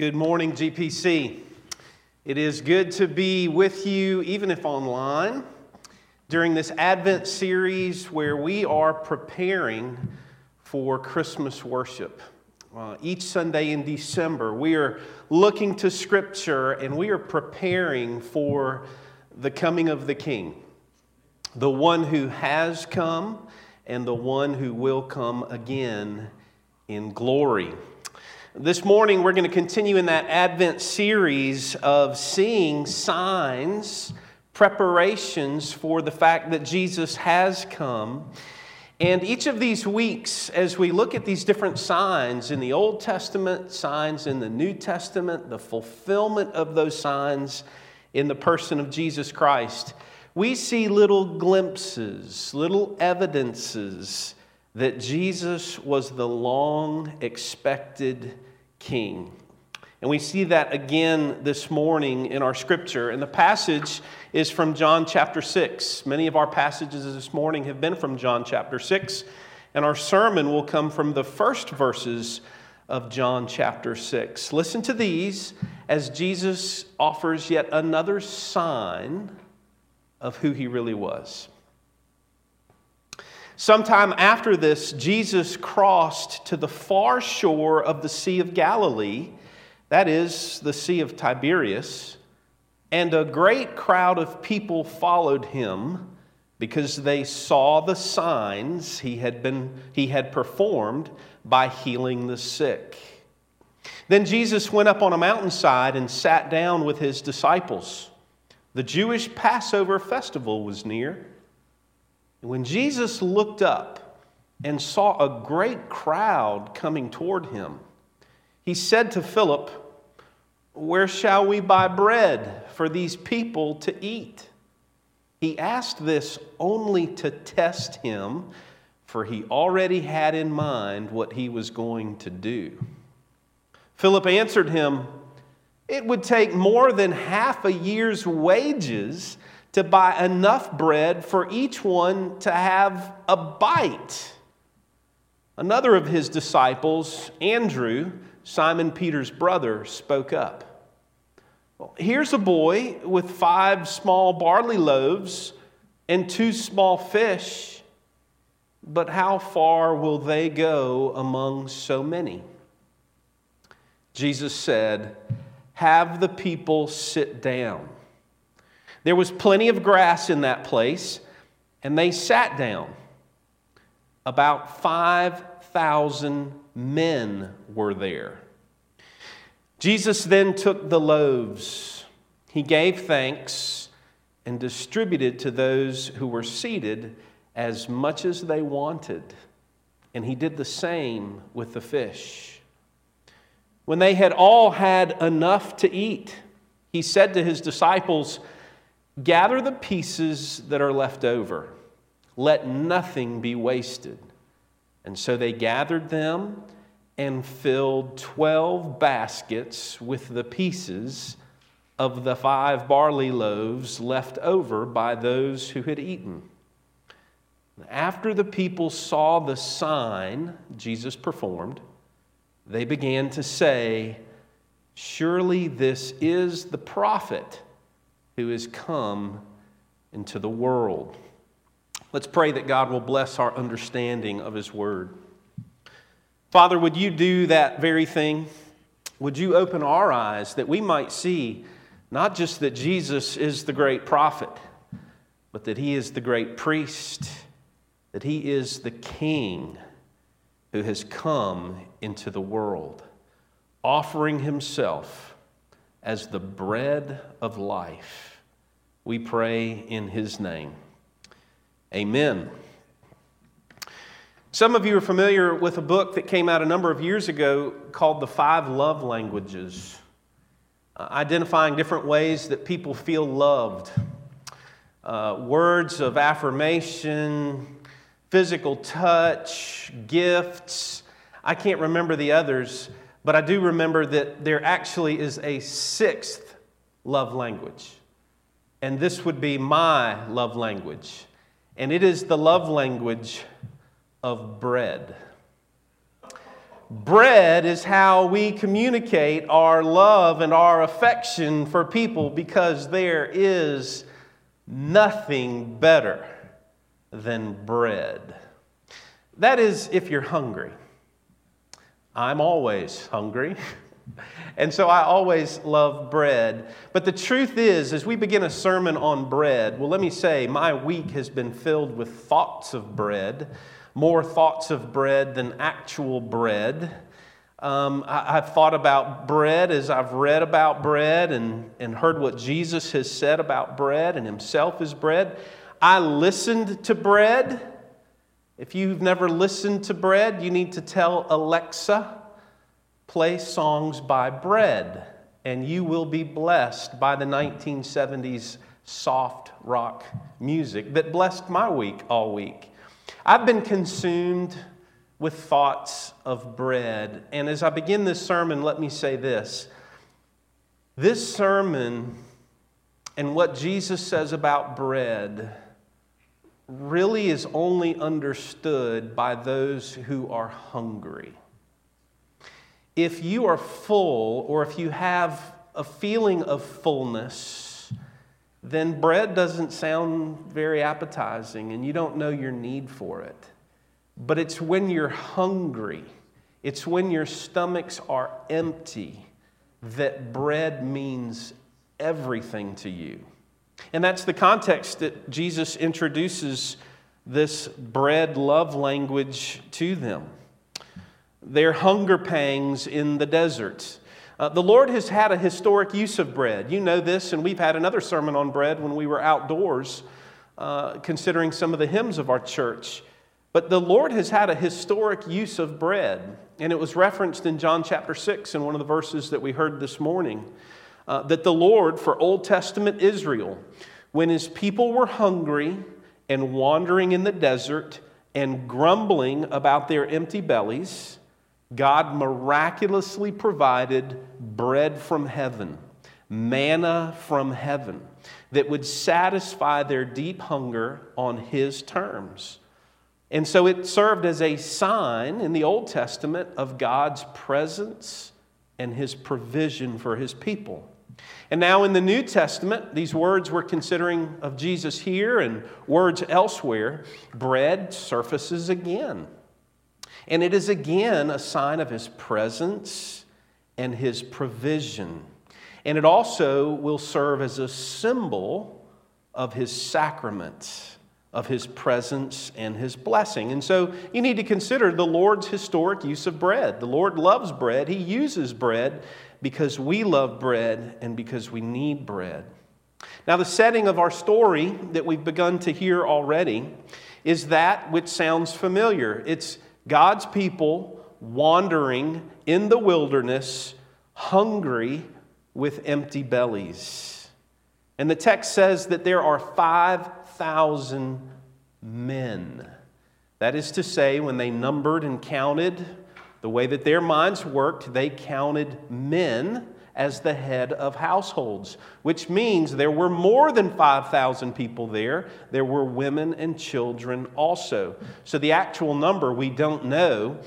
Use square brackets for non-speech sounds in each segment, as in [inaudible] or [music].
Good morning, GPC. It is good to be with you, even if online, during this Advent series where we are preparing for Christmas worship. Uh, each Sunday in December, we are looking to Scripture and we are preparing for the coming of the King, the one who has come and the one who will come again in glory. This morning, we're going to continue in that Advent series of seeing signs, preparations for the fact that Jesus has come. And each of these weeks, as we look at these different signs in the Old Testament, signs in the New Testament, the fulfillment of those signs in the person of Jesus Christ, we see little glimpses, little evidences that Jesus was the long expected king. And we see that again this morning in our scripture. And the passage is from John chapter 6. Many of our passages this morning have been from John chapter 6. And our sermon will come from the first verses of John chapter 6. Listen to these as Jesus offers yet another sign of who he really was. Sometime after this, Jesus crossed to the far shore of the Sea of Galilee, that is, the Sea of Tiberias, and a great crowd of people followed him because they saw the signs he had, been, he had performed by healing the sick. Then Jesus went up on a mountainside and sat down with his disciples. The Jewish Passover festival was near. When Jesus looked up and saw a great crowd coming toward him, he said to Philip, Where shall we buy bread for these people to eat? He asked this only to test him, for he already had in mind what he was going to do. Philip answered him, It would take more than half a year's wages to buy enough bread for each one to have a bite. Another of his disciples, Andrew, Simon Peter's brother, spoke up. Well, here's a boy with five small barley loaves and two small fish, but how far will they go among so many? Jesus said, Have the people sit down. There was plenty of grass in that place, and they sat down. About 5,000 men were there. Jesus then took the loaves. He gave thanks and distributed to those who were seated as much as they wanted. And he did the same with the fish. When they had all had enough to eat, he said to his disciples, Gather the pieces that are left over. Let nothing be wasted. And so they gathered them and filled 12 baskets with the pieces of the five barley loaves left over by those who had eaten. After the people saw the sign Jesus performed, they began to say, Surely this is the prophet who has come into the world. Let's pray that God will bless our understanding of His Word. Father, would you do that very thing? Would you open our eyes that we might see not just that Jesus is the great prophet, but that He is the great priest, that He is the King who has come into the world, offering Himself as the bread of life we pray in his name. Amen. Some of you are familiar with a book that came out a number of years ago called The Five Love Languages, uh, identifying different ways that people feel loved. Uh, words of affirmation, physical touch, gifts. I can't remember the others, but I do remember that there actually is a sixth love language and this would be my love language. And it is the love language of bread. bread is how we communicate our love and our affection for people because there is nothing better than bread. That is, if you're hungry. I'm always hungry. [laughs] And so I always love bread. But the truth is, as we begin a sermon on bread, well, let me say, my week has been filled with thoughts of bread, more thoughts of bread than actual bread. Um, I, have thought about bread as I've read about bread and, and heard what Jesus has said about bread and himself as bread. I listened to bread. If you've never listened to bread, you need to tell Alexa, play songs by bread, and you will be blessed by the 1970s soft rock music that blessed my week all week. I've been consumed with thoughts of bread, and as I begin this sermon, let me say this. This sermon and what Jesus says about bread really is only understood by those who are hungry. If you are full, or if you have a feeling of fullness, then bread doesn't sound very appetizing and you don't know your need for it. But it's when you're hungry, it's when your stomachs are empty, that bread means everything to you. And that's the context that Jesus introduces this bread love language to them. Their hunger pangs in the desert. Uh, the Lord has had a historic use of bread. You know this, and we've had another sermon on bread when we were outdoors, uh, considering some of the hymns of our church. But the Lord has had a historic use of bread, and it was referenced in John chapter 6 in one of the verses that we heard this morning uh, that the Lord, for Old Testament Israel, when his people were hungry and wandering in the desert and grumbling about their empty bellies, God miraculously provided bread from heaven, manna from heaven, that would satisfy their deep hunger on his terms. And so it served as a sign in the Old Testament of God's presence and his provision for his people. And now in the New Testament, these words we're considering of Jesus here and words elsewhere, bread surfaces again. And it is again a sign of his presence and his provision. And it also will serve as a symbol of his sacrament, of his presence and his blessing. And so you need to consider the Lord's historic use of bread. The Lord loves bread, he uses bread because we love bread and because we need bread. Now, the setting of our story that we've begun to hear already is that which sounds familiar. It's God's people wandering in the wilderness, hungry with empty bellies. And the text says that there are 5,000 men. That is to say, when they numbered and counted, the way that their minds worked, they counted men as the head of households, which means there were more than 5,000 people there. There were women and children also. So the actual number we don't know,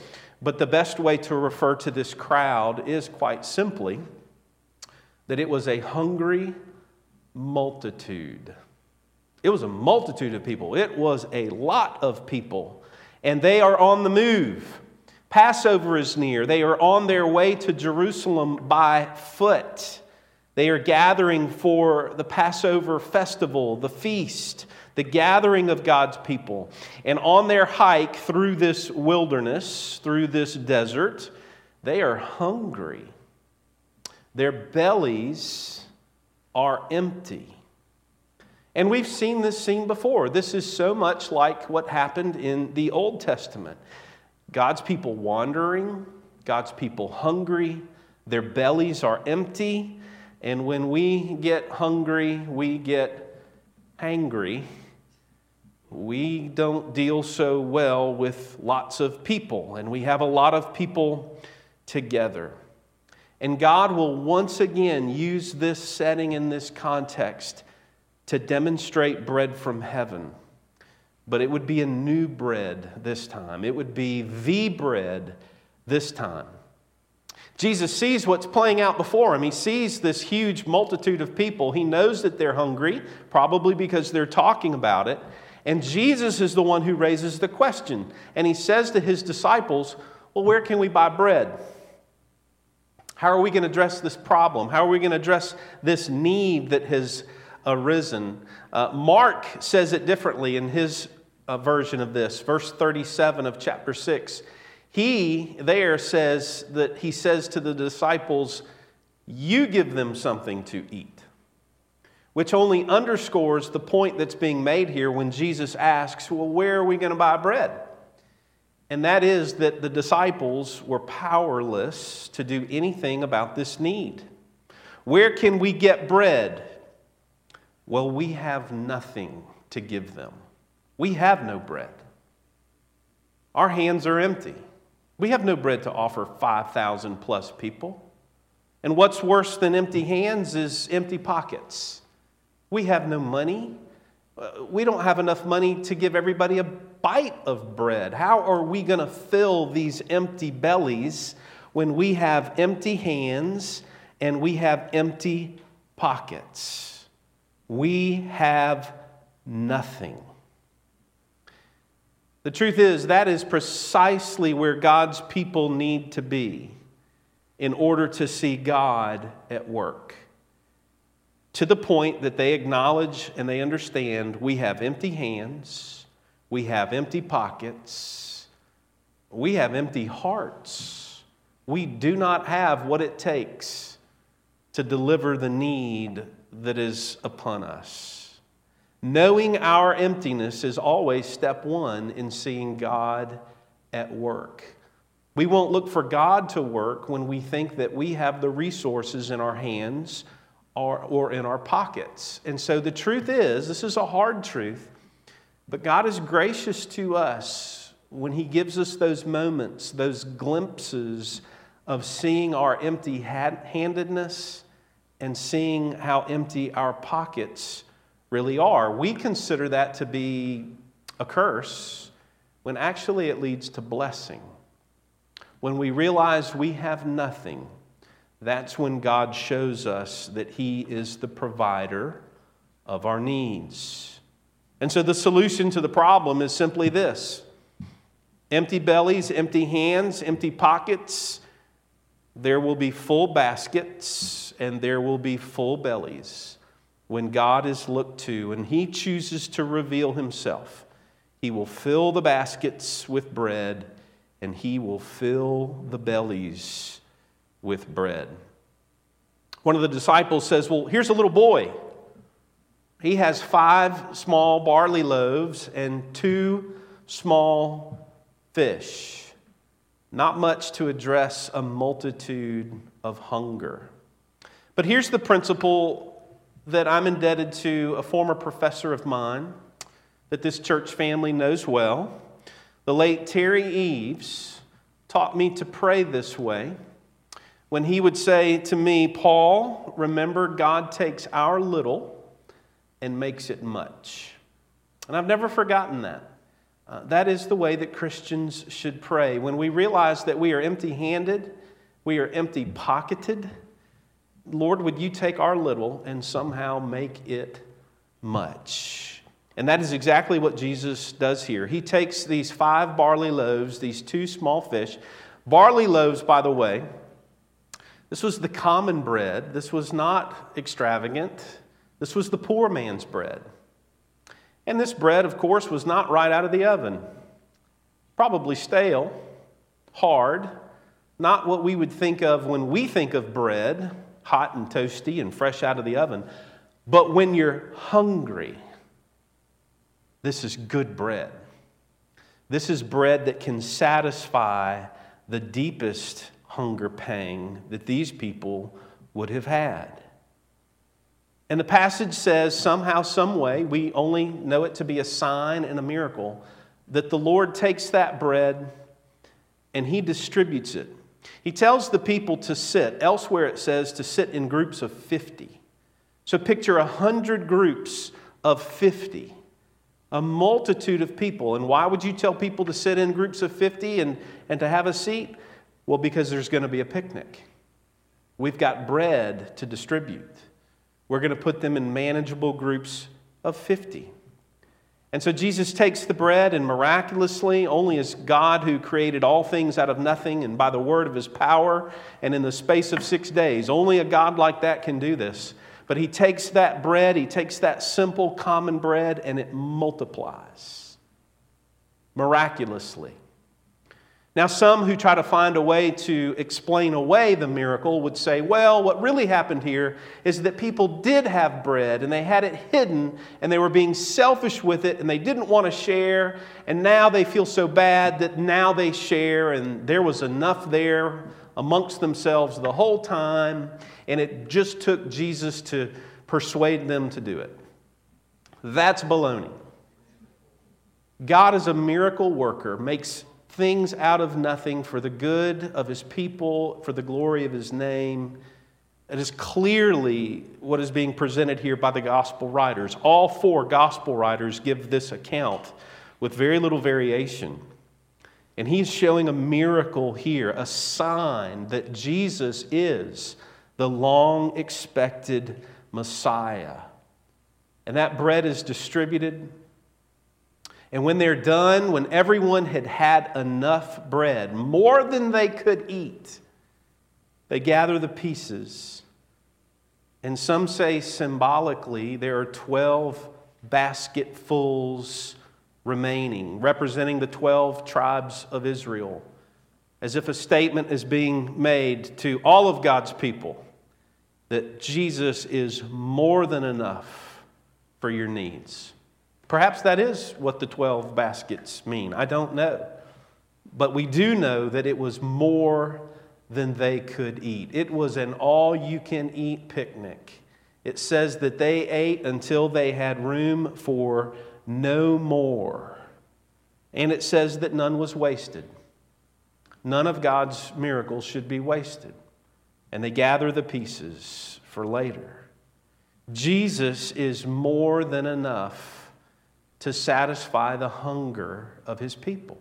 but the best way to refer to this crowd is quite simply that it was a hungry multitude. It was a multitude of people, it was a lot of people, and they are on the move. Passover is near. They are on their way to Jerusalem by foot. They are gathering for the Passover festival, the feast, the gathering of God's people. And on their hike through this wilderness, through this desert, they are hungry. Their bellies are empty. And we've seen this scene before. This is so much like what happened in the Old Testament. God's people wandering, God's people hungry, their bellies are empty, and when we get hungry, we get angry. We don't deal so well with lots of people, and we have a lot of people together. And God will once again use this setting in this context to demonstrate bread from heaven. But it would be a new bread this time. It would be the bread this time. Jesus sees what's playing out before him. He sees this huge multitude of people. He knows that they're hungry, probably because they're talking about it. And Jesus is the one who raises the question. And he says to his disciples, Well, where can we buy bread? How are we going to address this problem? How are we going to address this need that has arisen? Uh, Mark says it differently in his uh, version of this, verse 37 of chapter 6. He there says that he says to the disciples, You give them something to eat, which only underscores the point that's being made here when Jesus asks, Well, where are we going to buy bread? And that is that the disciples were powerless to do anything about this need. Where can we get bread? Well, we have nothing to give them. We have no bread. Our hands are empty. We have no bread to offer 5,000 plus people. And what's worse than empty hands is empty pockets. We have no money. Uh, we don't have enough money to give everybody a bite of bread. How are we going to fill these empty bellies when we have empty hands and we have empty pockets? We have nothing. The truth is, that is precisely where God's people need to be in order to see God at work. To the point that they acknowledge and they understand we have empty hands, we have empty pockets, we have empty hearts. We do not have what it takes to deliver the need that is upon us. Knowing our emptiness is always step one in seeing God at work. We won't look for God to work when we think that we have the resources in our hands or, or in our pockets. And so the truth is, this is a hard truth, but God is gracious to us when He gives us those moments, those glimpses of seeing our empty handedness and seeing how empty our pockets really are. We consider that to be a curse when actually it leads to blessing. When we realize we have nothing, that's when God shows us that He is the provider of our needs. And so the solution to the problem is simply this empty bellies, empty hands, empty pockets. There will be full baskets and there will be full bellies when God is looked to and He chooses to reveal Himself, He will fill the baskets with bread and He will fill the bellies with bread. One of the disciples says, Well, here's a little boy. He has five small barley loaves and two small fish. Not much to address a multitude of hunger. But here's the principle that I'm indebted to a former professor of mine that this church family knows well. The late Terry Eves taught me to pray this way when he would say to me, Paul, remember, God takes our little and makes it much. And I've never forgotten that. Uh, that is the way that Christians should pray. When we realize that we are empty handed, we are empty pocketed, Lord, would you take our little and somehow make it much? And that is exactly what Jesus does here. He takes these five barley loaves, these two small fish. Barley loaves, by the way, this was the common bread. This was not extravagant. This was the poor man's bread. And this bread, of course, was not right out of the oven. Probably stale, hard, not what we would think of when we think of bread hot and toasty and fresh out of the oven. But when you're hungry, this is good bread. This is bread that can satisfy the deepest hunger pang that these people would have had. And the passage says, somehow, some way, we only know it to be a sign and a miracle, that the Lord takes that bread and he distributes it he tells the people to sit. Elsewhere it says to sit in groups of 50. So picture a hundred groups of 50, a multitude of people. And why would you tell people to sit in groups of 50 and, and to have a seat? Well, because there's going to be a picnic. We've got bread to distribute. We're going to put them in manageable groups of 50. And so Jesus takes the bread and miraculously, only as God who created all things out of nothing and by the word of his power and in the space of six days, only a God like that can do this. But he takes that bread, he takes that simple common bread, and it multiplies miraculously. Now, some who try to find a way to explain away the miracle would say, well, what really happened here is that people did have bread and they had it hidden and they were being selfish with it and they didn't want to share. And now they feel so bad that now they share and there was enough there amongst themselves the whole time. And it just took Jesus to persuade them to do it. That's baloney. God is a miracle worker, makes things out of nothing for the good of his people, for the glory of his name. It is clearly what is being presented here by the gospel writers. All four gospel writers give this account with very little variation. And he's showing a miracle here, a sign that Jesus is the long expected Messiah. And that bread is distributed and when they're done, when everyone had had enough bread, more than they could eat, they gather the pieces. And some say symbolically there are 12 basketfuls remaining, representing the 12 tribes of Israel, as if a statement is being made to all of God's people that Jesus is more than enough for your needs. Perhaps that is what the 12 baskets mean. I don't know. But we do know that it was more than they could eat. It was an all you can eat picnic. It says that they ate until they had room for no more. And it says that none was wasted. None of God's miracles should be wasted. And they gather the pieces for later. Jesus is more than enough to satisfy the hunger of his people.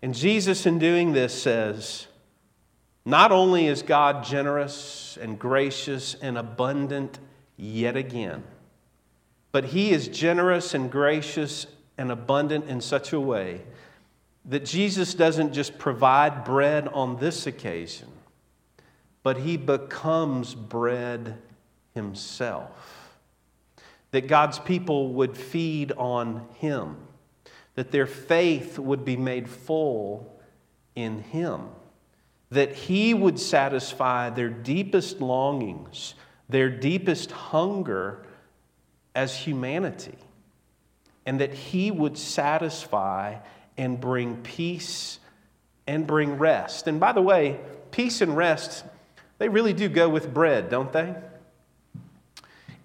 And Jesus, in doing this, says, Not only is God generous and gracious and abundant yet again, but he is generous and gracious and abundant in such a way that Jesus doesn't just provide bread on this occasion, but he becomes bread himself that God's people would feed on Him, that their faith would be made full in Him, that He would satisfy their deepest longings, their deepest hunger as humanity, and that He would satisfy and bring peace and bring rest. And by the way, peace and rest, they really do go with bread, don't they?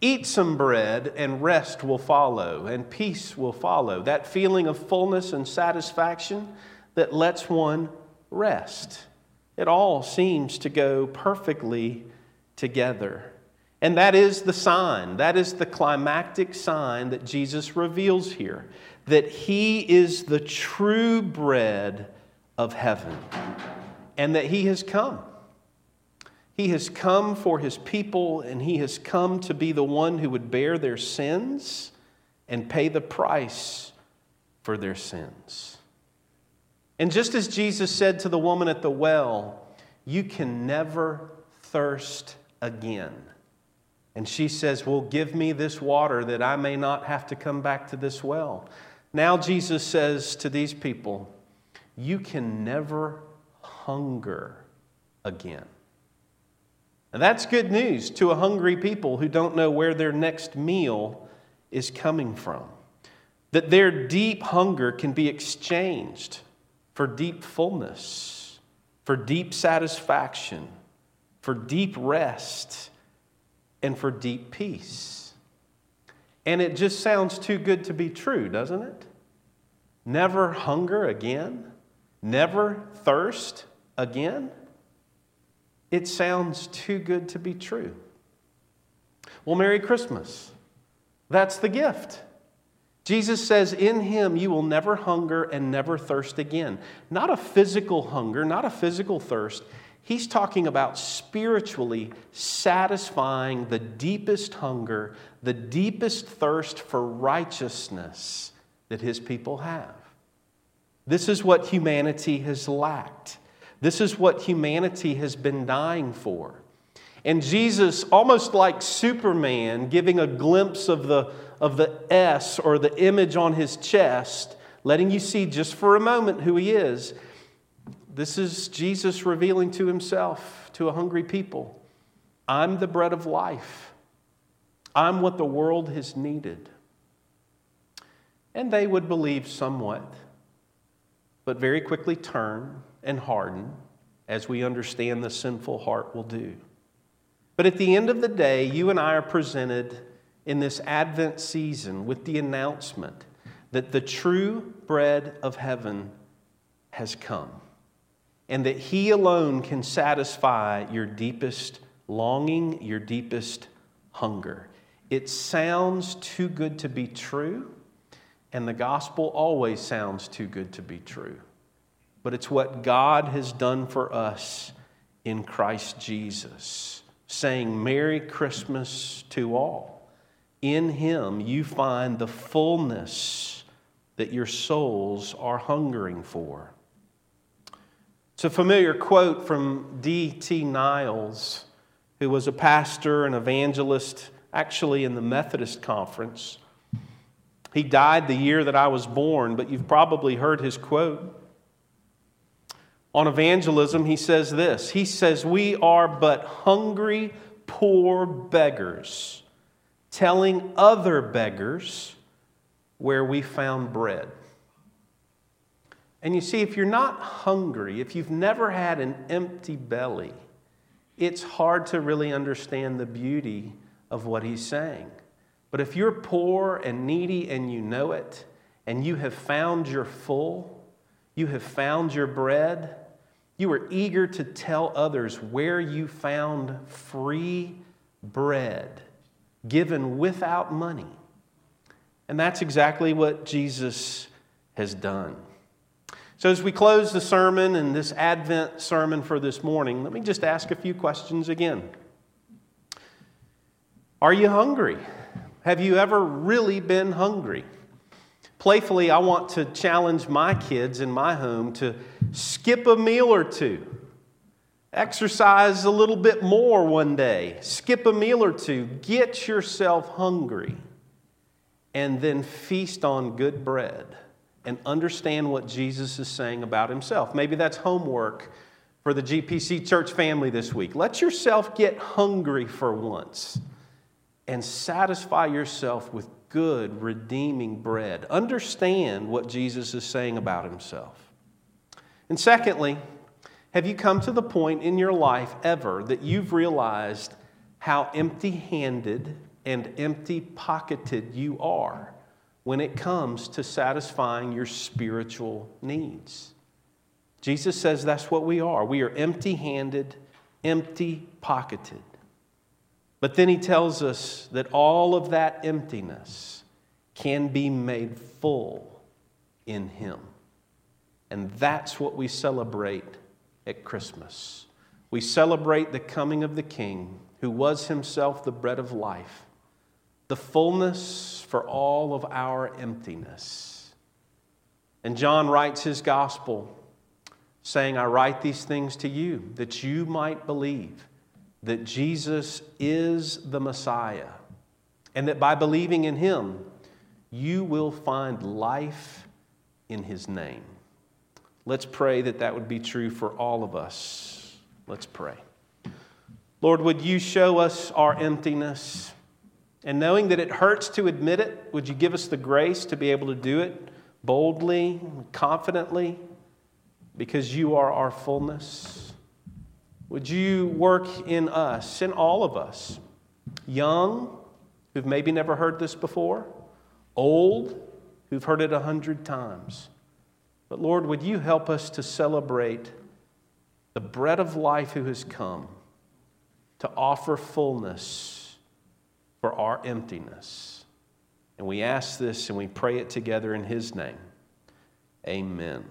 Eat some bread, and rest will follow, and peace will follow. That feeling of fullness and satisfaction that lets one rest. It all seems to go perfectly together. And that is the sign, that is the climactic sign that Jesus reveals here that he is the true bread of heaven and that he has come. He has come for his people, and he has come to be the one who would bear their sins and pay the price for their sins. And just as Jesus said to the woman at the well, You can never thirst again. And she says, Well, give me this water that I may not have to come back to this well. Now, Jesus says to these people, You can never hunger again. And that's good news to a hungry people who don't know where their next meal is coming from. That their deep hunger can be exchanged for deep fullness, for deep satisfaction, for deep rest, and for deep peace. And it just sounds too good to be true, doesn't it? Never hunger again, never thirst again. It sounds too good to be true. Well, Merry Christmas. That's the gift. Jesus says, In him you will never hunger and never thirst again. Not a physical hunger, not a physical thirst. He's talking about spiritually satisfying the deepest hunger, the deepest thirst for righteousness that his people have. This is what humanity has lacked. This is what humanity has been dying for. And Jesus, almost like Superman, giving a glimpse of the, of the S or the image on his chest, letting you see just for a moment who he is. This is Jesus revealing to himself, to a hungry people I'm the bread of life. I'm what the world has needed. And they would believe somewhat, but very quickly turn and harden, as we understand the sinful heart will do. But at the end of the day, you and I are presented in this Advent season with the announcement that the true bread of heaven has come and that He alone can satisfy your deepest longing, your deepest hunger. It sounds too good to be true, and the gospel always sounds too good to be true. But it's what God has done for us in Christ Jesus saying, Merry Christmas to all. In Him you find the fullness that your souls are hungering for. It's a familiar quote from D.T. Niles, who was a pastor and evangelist actually in the Methodist Conference. He died the year that I was born, but you've probably heard his quote. On evangelism, he says this He says, We are but hungry, poor beggars, telling other beggars where we found bread. And you see, if you're not hungry, if you've never had an empty belly, it's hard to really understand the beauty of what he's saying. But if you're poor and needy and you know it, and you have found your full, you have found your bread, you were eager to tell others where you found free bread given without money. And that's exactly what Jesus has done. So, as we close the sermon and this Advent sermon for this morning, let me just ask a few questions again. Are you hungry? Have you ever really been hungry? Playfully, I want to challenge my kids in my home to skip a meal or two. Exercise a little bit more one day. Skip a meal or two. Get yourself hungry. And then feast on good bread and understand what Jesus is saying about himself. Maybe that's homework for the GPC church family this week. Let yourself get hungry for once and satisfy yourself with good, redeeming bread. Understand what Jesus is saying about himself. And secondly, have you come to the point in your life ever that you've realized how empty handed and empty pocketed you are when it comes to satisfying your spiritual needs? Jesus says that's what we are. We are empty handed, empty pocketed. But then he tells us that all of that emptiness can be made full in him. And that's what we celebrate at Christmas. We celebrate the coming of the King who was himself the bread of life, the fullness for all of our emptiness. And John writes his gospel saying, I write these things to you that you might believe that Jesus is the Messiah, and that by believing in him, you will find life in his name. Let's pray that that would be true for all of us. Let's pray. Lord, would you show us our emptiness? And knowing that it hurts to admit it, would you give us the grace to be able to do it boldly, confidently, because you are our fullness? Would you work in us, in all of us, young, who've maybe never heard this before, old, who've heard it a hundred times? But Lord, would you help us to celebrate the bread of life who has come to offer fullness for our emptiness? And we ask this and we pray it together in His name. Amen.